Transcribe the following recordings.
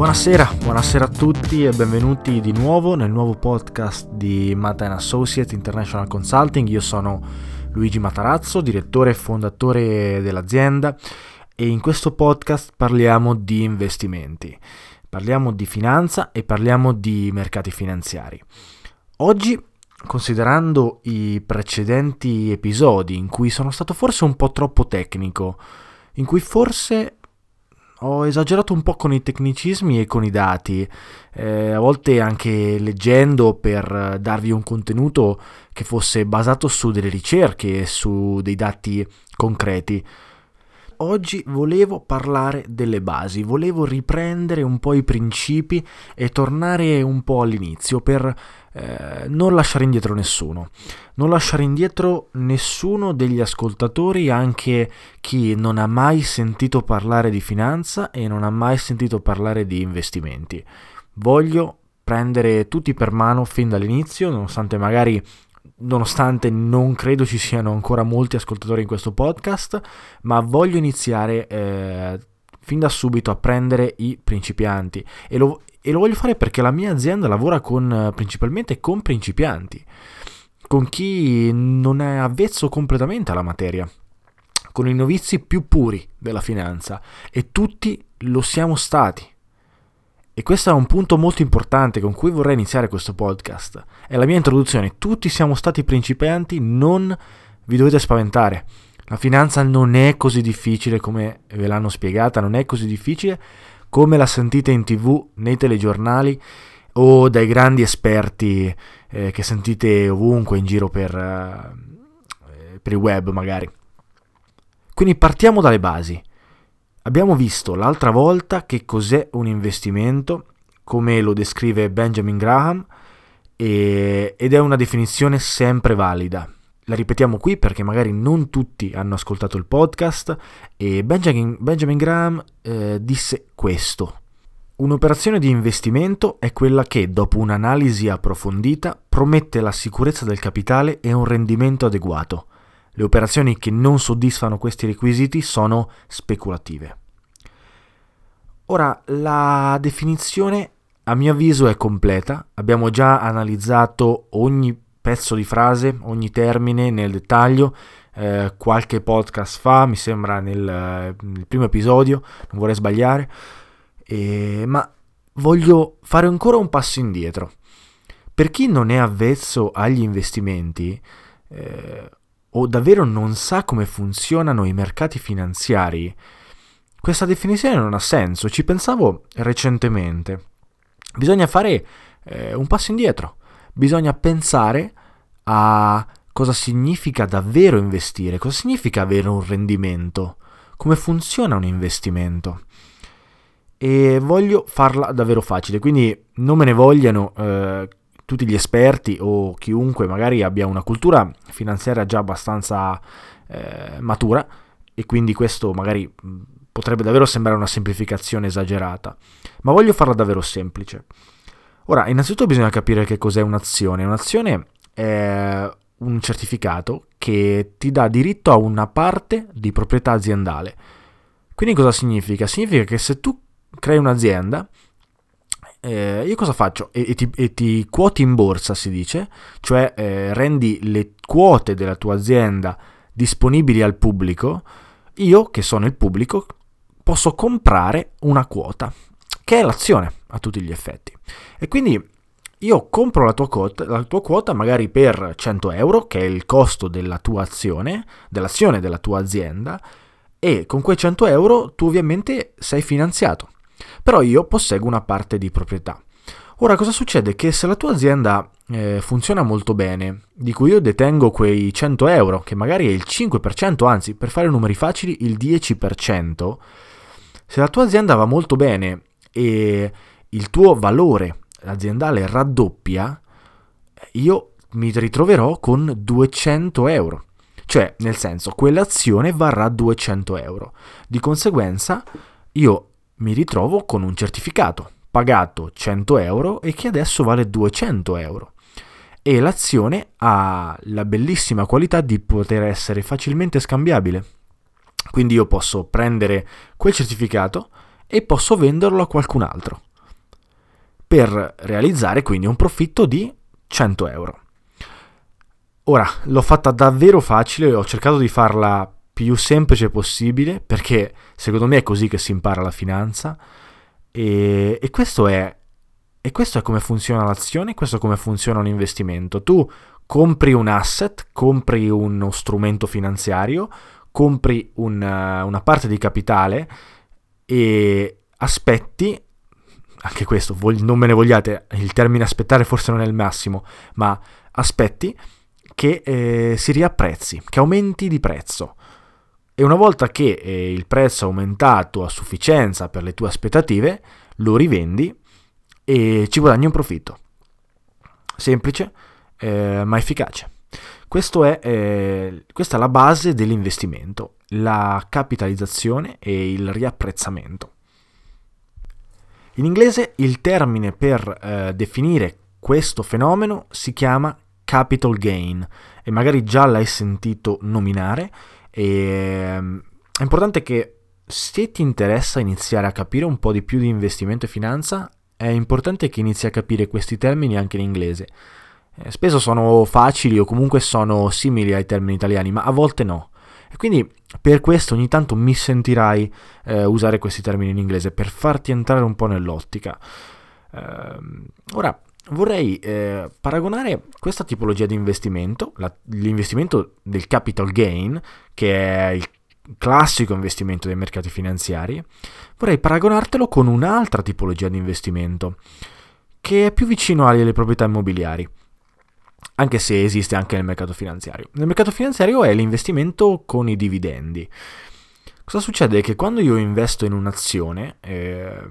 Buonasera, buonasera a tutti e benvenuti di nuovo nel nuovo podcast di Mata Associates International Consulting. Io sono Luigi Matarazzo, direttore e fondatore dell'azienda e in questo podcast parliamo di investimenti, parliamo di finanza e parliamo di mercati finanziari. Oggi, considerando i precedenti episodi in cui sono stato forse un po' troppo tecnico, in cui forse ho esagerato un po' con i tecnicismi e con i dati, eh, a volte anche leggendo per darvi un contenuto che fosse basato su delle ricerche e su dei dati concreti. Oggi volevo parlare delle basi, volevo riprendere un po' i principi e tornare un po' all'inizio per eh, non lasciare indietro nessuno. Non lasciare indietro nessuno degli ascoltatori, anche chi non ha mai sentito parlare di finanza e non ha mai sentito parlare di investimenti. Voglio prendere tutti per mano fin dall'inizio, nonostante magari nonostante non credo ci siano ancora molti ascoltatori in questo podcast, ma voglio iniziare eh, fin da subito a prendere i principianti e lo, e lo voglio fare perché la mia azienda lavora con, principalmente con principianti, con chi non è avvezzo completamente alla materia, con i novizi più puri della finanza e tutti lo siamo stati e questo è un punto molto importante con cui vorrei iniziare questo podcast. È la mia introduzione. Tutti siamo stati principianti, non vi dovete spaventare. La finanza non è così difficile come ve l'hanno spiegata, non è così difficile come la sentite in tv, nei telegiornali o dai grandi esperti eh, che sentite ovunque in giro per, uh, per il web magari. Quindi partiamo dalle basi. Abbiamo visto l'altra volta che cos'è un investimento, come lo descrive Benjamin Graham, e, ed è una definizione sempre valida. La ripetiamo qui perché magari non tutti hanno ascoltato il podcast e Benjamin, Benjamin Graham eh, disse questo. Un'operazione di investimento è quella che, dopo un'analisi approfondita, promette la sicurezza del capitale e un rendimento adeguato. Le operazioni che non soddisfano questi requisiti sono speculative. Ora, la definizione a mio avviso è completa, abbiamo già analizzato ogni pezzo di frase, ogni termine nel dettaglio, eh, qualche podcast fa, mi sembra nel, nel primo episodio, non vorrei sbagliare, eh, ma voglio fare ancora un passo indietro. Per chi non è avvezzo agli investimenti, eh, o davvero non sa come funzionano i mercati finanziari, questa definizione non ha senso. Ci pensavo recentemente. bisogna fare eh, un passo indietro, bisogna pensare a cosa significa davvero investire, cosa significa avere un rendimento, come funziona un investimento. E voglio farla davvero facile, quindi non me ne vogliano eh, tutti gli esperti o chiunque magari abbia una cultura finanziaria già abbastanza eh, matura e quindi questo magari potrebbe davvero sembrare una semplificazione esagerata, ma voglio farla davvero semplice. Ora, innanzitutto bisogna capire che cos'è un'azione. Un'azione è un certificato che ti dà diritto a una parte di proprietà aziendale. Quindi cosa significa? Significa che se tu crei un'azienda, eh, io cosa faccio? E, e, ti, e, ti, quoti in borsa, si dice, cioè eh, rendi le quote della tua azienda disponibili al pubblico, io che sono il pubblico posso comprare una quota, che è l'azione a tutti gli effetti. E quindi io compro la tua, quota, la tua quota magari per 100 euro, che è il costo della tua azione, dell'azione della tua azienda, e con quei 100 euro tu ovviamente sei finanziato. Però io posseggo una parte di proprietà. Ora cosa succede? Che se la tua azienda eh, funziona molto bene, di cui io detengo quei 100 euro, che magari è il 5%, anzi per fare numeri facili il 10%, se la tua azienda va molto bene e il tuo valore aziendale raddoppia, io mi ritroverò con 200 euro. Cioè, nel senso, quell'azione varrà 200 euro. Di conseguenza, io mi ritrovo con un certificato pagato 100 euro e che adesso vale 200 euro. E l'azione ha la bellissima qualità di poter essere facilmente scambiabile. Quindi io posso prendere quel certificato e posso venderlo a qualcun altro per realizzare quindi un profitto di 100 euro. Ora, l'ho fatta davvero facile, ho cercato di farla più semplice possibile perché secondo me è così che si impara la finanza e, e, questo, è, e questo è come funziona l'azione, questo è come funziona un investimento. Tu compri un asset, compri uno strumento finanziario, compri una, una parte di capitale e aspetti anche questo, non me ne vogliate, il termine aspettare forse non è il massimo, ma aspetti che eh, si riapprezzi, che aumenti di prezzo. E una volta che eh, il prezzo è aumentato a sufficienza per le tue aspettative, lo rivendi e ci guadagni un profitto. Semplice, eh, ma efficace. È, eh, questa è la base dell'investimento, la capitalizzazione e il riapprezzamento. In inglese il termine per eh, definire questo fenomeno si chiama capital gain e magari già l'hai sentito nominare e, ehm, è importante che se ti interessa iniziare a capire un po' di più di investimento e finanza, è importante che inizi a capire questi termini anche in inglese. Eh, spesso sono facili o comunque sono simili ai termini italiani, ma a volte no. E quindi per questo ogni tanto mi sentirai eh, usare questi termini in inglese per farti entrare un po' nell'ottica. Eh, ora vorrei eh, paragonare questa tipologia di investimento, la, l'investimento del capital gain, che è il classico investimento dei mercati finanziari, vorrei paragonartelo con un'altra tipologia di investimento che è più vicino alle proprietà immobiliari anche se esiste anche nel mercato finanziario. Nel mercato finanziario è l'investimento con i dividendi. Cosa succede? Che quando io investo in un'azione, eh,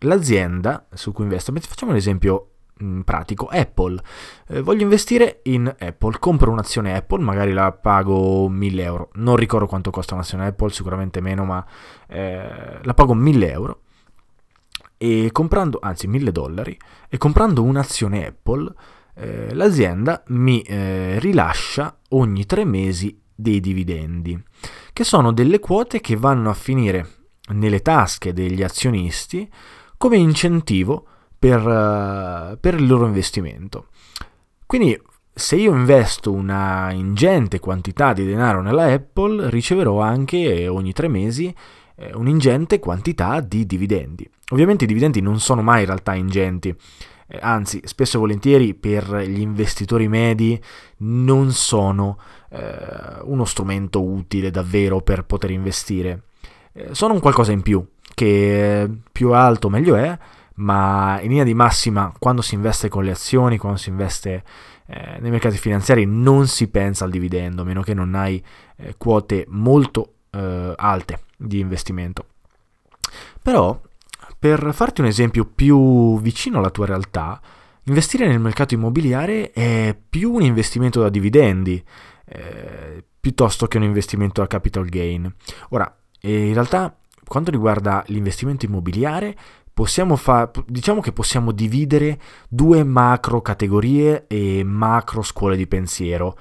l'azienda su cui investo, facciamo un esempio mm, pratico, Apple. Eh, voglio investire in Apple, compro un'azione Apple, magari la pago 1000 euro, non ricordo quanto costa un'azione Apple, sicuramente meno, ma eh, la pago 1000 euro. E comprando, anzi 1000 dollari, e comprando un'azione Apple eh, l'azienda mi eh, rilascia ogni tre mesi dei dividendi, che sono delle quote che vanno a finire nelle tasche degli azionisti come incentivo per, uh, per il loro investimento. Quindi se io investo una ingente quantità di denaro nella Apple, riceverò anche ogni tre mesi eh, un'ingente quantità di dividendi. Ovviamente i dividendi non sono mai in realtà ingenti, eh, anzi spesso e volentieri per gli investitori medi non sono eh, uno strumento utile davvero per poter investire. Eh, sono un qualcosa in più, che più alto meglio è, ma in linea di massima quando si investe con le azioni, quando si investe eh, nei mercati finanziari non si pensa al dividendo, a meno che non hai eh, quote molto eh, alte di investimento. Però, per farti un esempio più vicino alla tua realtà, investire nel mercato immobiliare è più un investimento da dividendi eh, piuttosto che un investimento a capital gain. Ora, in realtà, quanto riguarda l'investimento immobiliare, fa- diciamo che possiamo dividere due macro categorie e macro scuole di pensiero.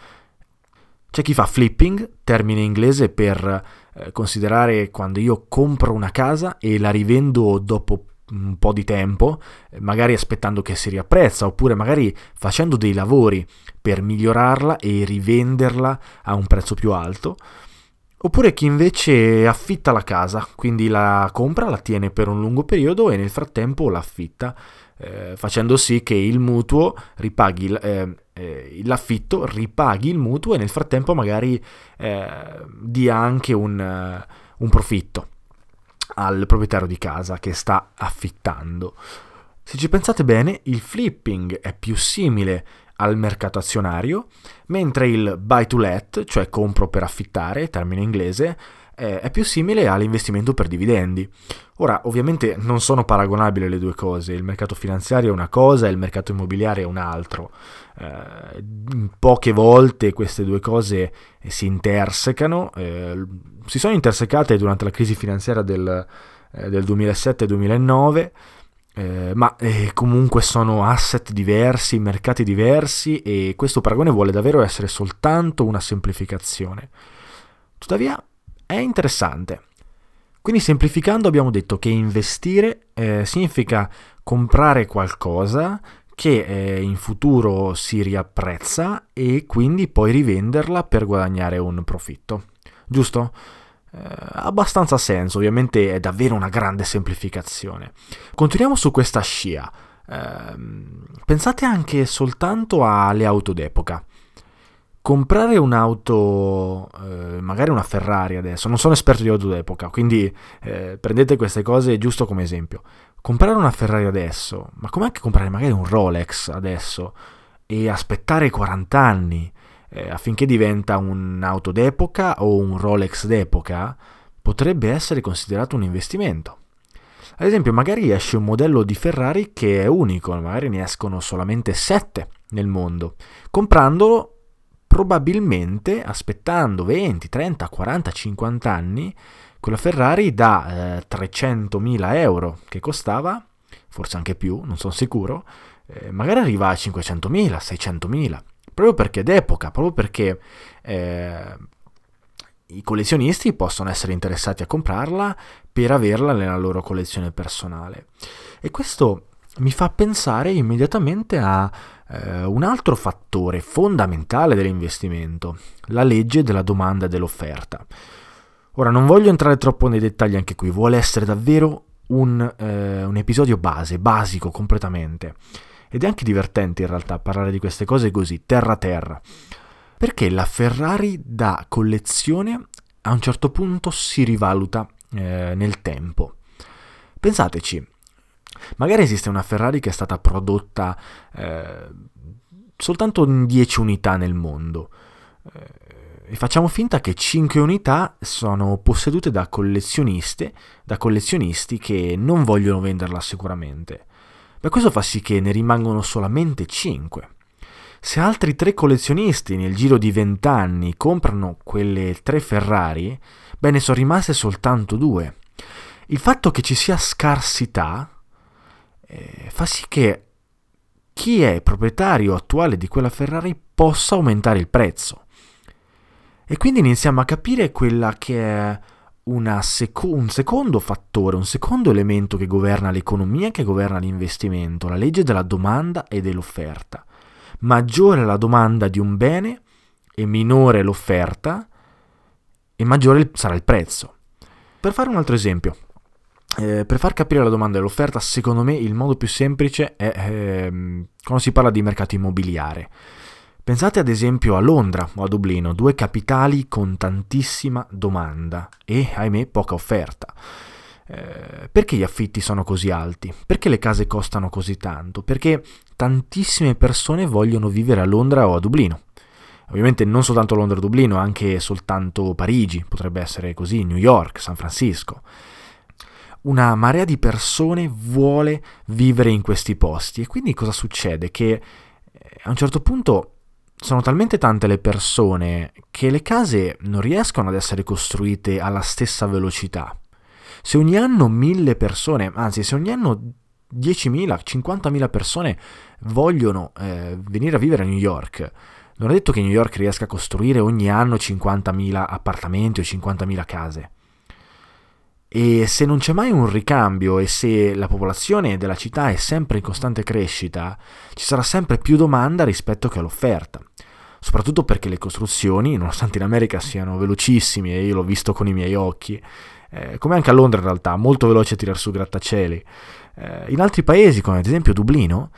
C'è chi fa flipping, termine inglese per eh, considerare quando io compro una casa e la rivendo dopo un po' di tempo, eh, magari aspettando che si riapprezza, oppure magari facendo dei lavori per migliorarla e rivenderla a un prezzo più alto. Oppure chi invece affitta la casa, quindi la compra, la tiene per un lungo periodo e nel frattempo l'affitta, eh, facendo sì che il mutuo ripaghi eh, eh, l'affitto, ripaghi il mutuo e nel frattempo magari eh, dia anche un, uh, un profitto al proprietario di casa che sta affittando. Se ci pensate bene, il flipping è più simile al mercato azionario, mentre il buy to let, cioè compro per affittare, termine inglese, è più simile all'investimento per dividendi. Ora, ovviamente non sono paragonabili le due cose, il mercato finanziario è una cosa e il mercato immobiliare è un altro. Eh, poche volte queste due cose si intersecano, eh, si sono intersecate durante la crisi finanziaria del, eh, del 2007-2009 eh, ma eh, comunque sono asset diversi, mercati diversi e questo paragone vuole davvero essere soltanto una semplificazione. Tuttavia è interessante. Quindi semplificando abbiamo detto che investire eh, significa comprare qualcosa che eh, in futuro si riapprezza e quindi poi rivenderla per guadagnare un profitto. Giusto? Eh, abbastanza senso, ovviamente è davvero una grande semplificazione. Continuiamo su questa scia. Eh, pensate anche soltanto alle auto d'epoca. Comprare un'auto, eh, magari una Ferrari adesso, non sono esperto di auto d'epoca, quindi eh, prendete queste cose giusto come esempio. Comprare una Ferrari adesso, ma come anche comprare magari un Rolex adesso e aspettare 40 anni eh, affinché diventa un'auto d'epoca o un Rolex d'epoca, potrebbe essere considerato un investimento. Ad esempio, magari esce un modello di Ferrari che è unico, magari ne escono solamente 7 nel mondo. Comprandolo, probabilmente, aspettando 20, 30, 40, 50 anni, quella Ferrari da eh, 300.000 euro che costava, forse anche più, non sono sicuro, eh, magari arriva a 500.000, 600.000 proprio perché d'epoca, proprio perché eh, i collezionisti possono essere interessati a comprarla per averla nella loro collezione personale. E questo mi fa pensare immediatamente a eh, un altro fattore fondamentale dell'investimento, la legge della domanda e dell'offerta. Ora non voglio entrare troppo nei dettagli anche qui, vuole essere davvero un, eh, un episodio base, basico completamente. Ed è anche divertente in realtà parlare di queste cose così, terra a terra. Perché la Ferrari da collezione a un certo punto si rivaluta eh, nel tempo. Pensateci, magari esiste una Ferrari che è stata prodotta eh, soltanto in 10 unità nel mondo. Eh, e facciamo finta che 5 unità sono possedute da collezioniste, da collezionisti che non vogliono venderla sicuramente. Beh, questo fa sì che ne rimangono solamente 5. Se altri tre collezionisti nel giro di 20 anni comprano quelle tre Ferrari, beh, ne sono rimaste soltanto due. Il fatto che ci sia scarsità eh, fa sì che chi è proprietario attuale di quella Ferrari possa aumentare il prezzo. E quindi iniziamo a capire quella che è seco- un secondo fattore, un secondo elemento che governa l'economia, che governa l'investimento, la legge della domanda e dell'offerta. Maggiore la domanda di un bene e minore l'offerta e maggiore sarà il prezzo. Per fare un altro esempio, eh, per far capire la domanda e l'offerta, secondo me il modo più semplice è eh, quando si parla di mercato immobiliare. Pensate ad esempio a Londra o a Dublino, due capitali con tantissima domanda e, ahimè, poca offerta. Eh, perché gli affitti sono così alti? Perché le case costano così tanto? Perché tantissime persone vogliono vivere a Londra o a Dublino. Ovviamente non soltanto Londra o Dublino, anche soltanto Parigi, potrebbe essere così, New York, San Francisco. Una marea di persone vuole vivere in questi posti e quindi cosa succede? Che eh, a un certo punto sono talmente tante le persone che le case non riescono ad essere costruite alla stessa velocità. Se ogni anno mille persone, anzi se ogni anno 10.000, 50.000 persone vogliono eh, venire a vivere a New York, non è detto che New York riesca a costruire ogni anno 50.000 appartamenti o 50.000 case. E se non c'è mai un ricambio e se la popolazione della città è sempre in costante crescita, ci sarà sempre più domanda rispetto che all'offerta. Soprattutto perché le costruzioni, nonostante in America siano velocissime, e io l'ho visto con i miei occhi, eh, come anche a Londra in realtà, molto veloce a tirare su grattacieli. Eh, in altri paesi, come ad esempio Dublino,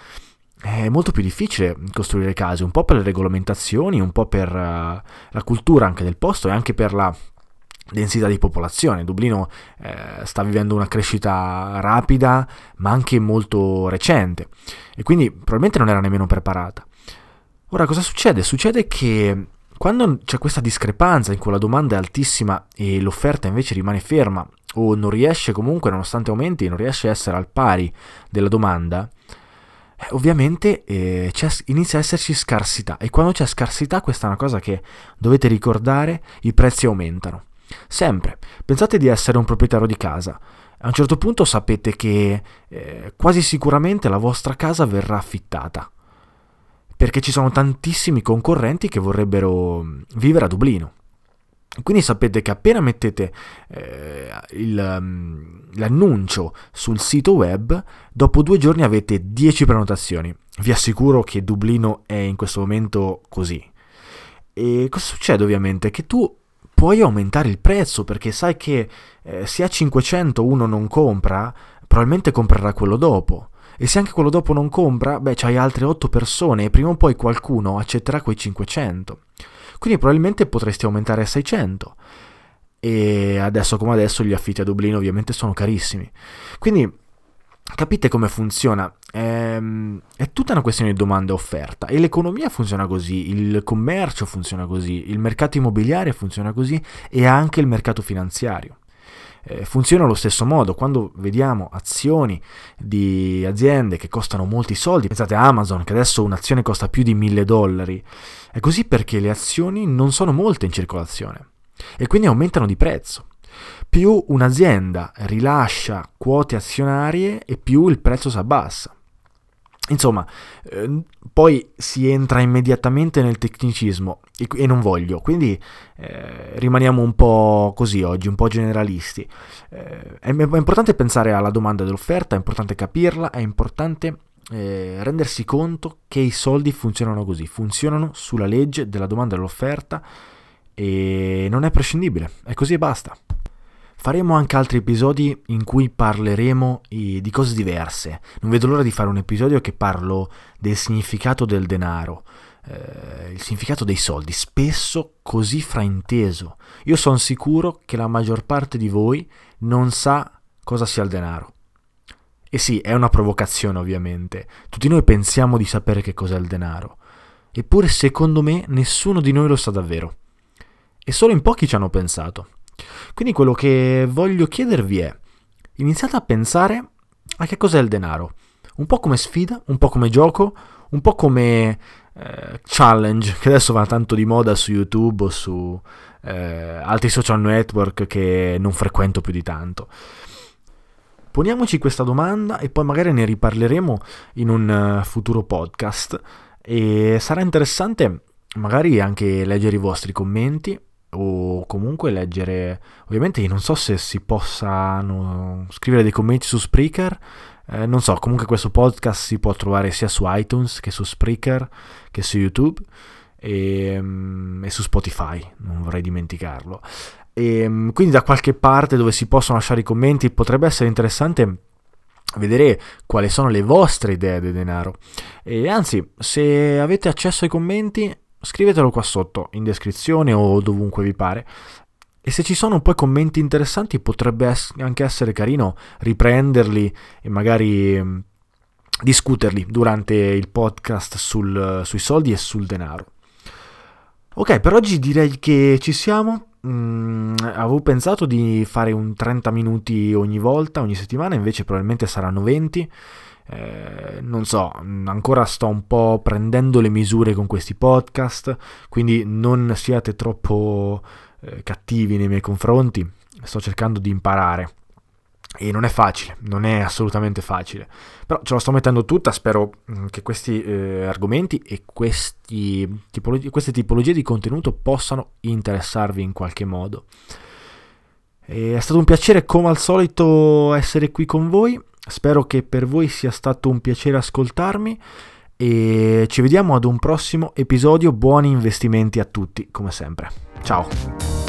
è molto più difficile costruire case, un po' per le regolamentazioni, un po' per uh, la cultura anche del posto e anche per la densità di popolazione. Dublino eh, sta vivendo una crescita rapida, ma anche molto recente, e quindi probabilmente non era nemmeno preparata. Ora, cosa succede? Succede che quando c'è questa discrepanza in cui la domanda è altissima e l'offerta invece rimane ferma, o non riesce comunque, nonostante aumenti, non riesce a essere al pari della domanda, eh, ovviamente eh, inizia a esserci scarsità e quando c'è scarsità questa è una cosa che dovete ricordare, i prezzi aumentano. Sempre, pensate di essere un proprietario di casa. A un certo punto sapete che eh, quasi sicuramente la vostra casa verrà affittata, perché ci sono tantissimi concorrenti che vorrebbero mm, vivere a Dublino. Quindi sapete che appena mettete eh, il, um, l'annuncio sul sito web, dopo due giorni avete 10 prenotazioni. Vi assicuro che Dublino è in questo momento così. E cosa succede ovviamente? Che tu puoi aumentare il prezzo perché sai che eh, se a 500 uno non compra, probabilmente comprerà quello dopo. E se anche quello dopo non compra, beh, c'hai altre 8 persone e prima o poi qualcuno accetterà quei 500. Quindi probabilmente potresti aumentare a 600. E adesso come adesso gli affitti a Dublino ovviamente sono carissimi. Quindi capite come funziona? È, ehm, è, tutta una questione di domanda e offerta e l'economia funziona così, il commercio funziona così, il mercato immobiliare funziona così e anche il mercato finanziario. Eh, funziona allo stesso modo, quando vediamo azioni di aziende che costano molti soldi, pensate a Amazon che adesso un'azione costa più di 1000 dollari, è così perché le azioni non sono molte in circolazione e quindi aumentano di prezzo. Più un'azienda rilascia quote azionarie e più il prezzo si abbassa. Insomma, eh, poi si entra immediatamente nel tecnicismo e, e non voglio, quindi eh, rimaniamo un po' così oggi, un po' generalisti. Eh, è, è, importante pensare alla domanda dell'offerta, è importante capirla, è importante eh, rendersi conto che i soldi funzionano così, funzionano sulla legge della domanda e dell'offerta e non è prescindibile, è così e basta. Faremo anche altri episodi in cui parleremo di cose diverse. Non vedo l'ora di fare un episodio che parlo del significato del denaro, eh, il significato dei soldi, spesso così frainteso. Io sono sicuro che la maggior parte di voi non sa cosa sia il denaro. E sì, è una provocazione ovviamente. Tutti noi pensiamo di sapere che cos'è il denaro. Eppure secondo me nessuno di noi lo sa davvero. E solo in pochi ci hanno pensato. Quindi quello che voglio chiedervi è, iniziate a pensare a che cos'è il denaro. Un po' come sfida, un po' come gioco, un po' come eh, challenge, che adesso va tanto di moda su YouTube o su eh, altri social network che non frequento più di tanto. Poniamoci questa domanda e poi magari ne riparleremo in un uh, futuro podcast e sarà interessante magari anche leggere i vostri commenti o comunque leggere ovviamente non so se si possano scrivere dei commenti su Spreaker eh, non so comunque questo podcast si può trovare sia su iTunes che su Spreaker che su YouTube e, um, e su Spotify non vorrei dimenticarlo. E um, quindi da qualche parte dove si possono lasciare i commenti potrebbe essere interessante vedere quali sono le vostre idee del denaro. E anzi se avete accesso ai commenti scrivetelo qua sotto in descrizione o dovunque vi pare E se ci sono poi commenti interessanti potrebbe anche essere carino riprenderli e magari mm, discuterli durante il podcast sul, sui soldi e sul denaro. Ok, per oggi direi che ci siamo. Mm, avevo pensato di fare un 30 minuti ogni volta, ogni settimana, invece probabilmente saranno 20. Eh, non so, ancora sto un po' prendendo le misure con questi podcast, quindi non siate troppo eh, cattivi nei miei confronti, sto cercando di imparare. E non è facile, non è assolutamente facile. Però ce la sto mettendo tutta, spero mm, che questi eh, argomenti e questi tipologi- queste tipologie di contenuto possano interessarvi in qualche modo. E è stato un piacere come al solito essere qui con voi, spero che per voi sia stato un piacere ascoltarmi e ci vediamo ad un prossimo episodio. Buoni investimenti a tutti, come sempre. Ciao!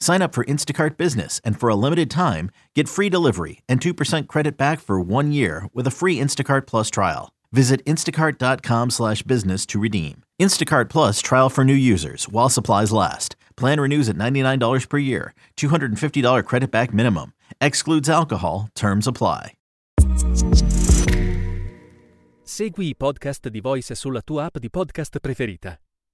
Sign up for Instacart Business and for a limited time, get free delivery and 2% credit back for one year with a free Instacart Plus trial. Visit instacart.com slash business to redeem. Instacart Plus trial for new users while supplies last. Plan renews at $99 per year. $250 credit back minimum. Excludes alcohol. Terms apply. Segui i podcast di Voice sulla tua app di podcast preferita.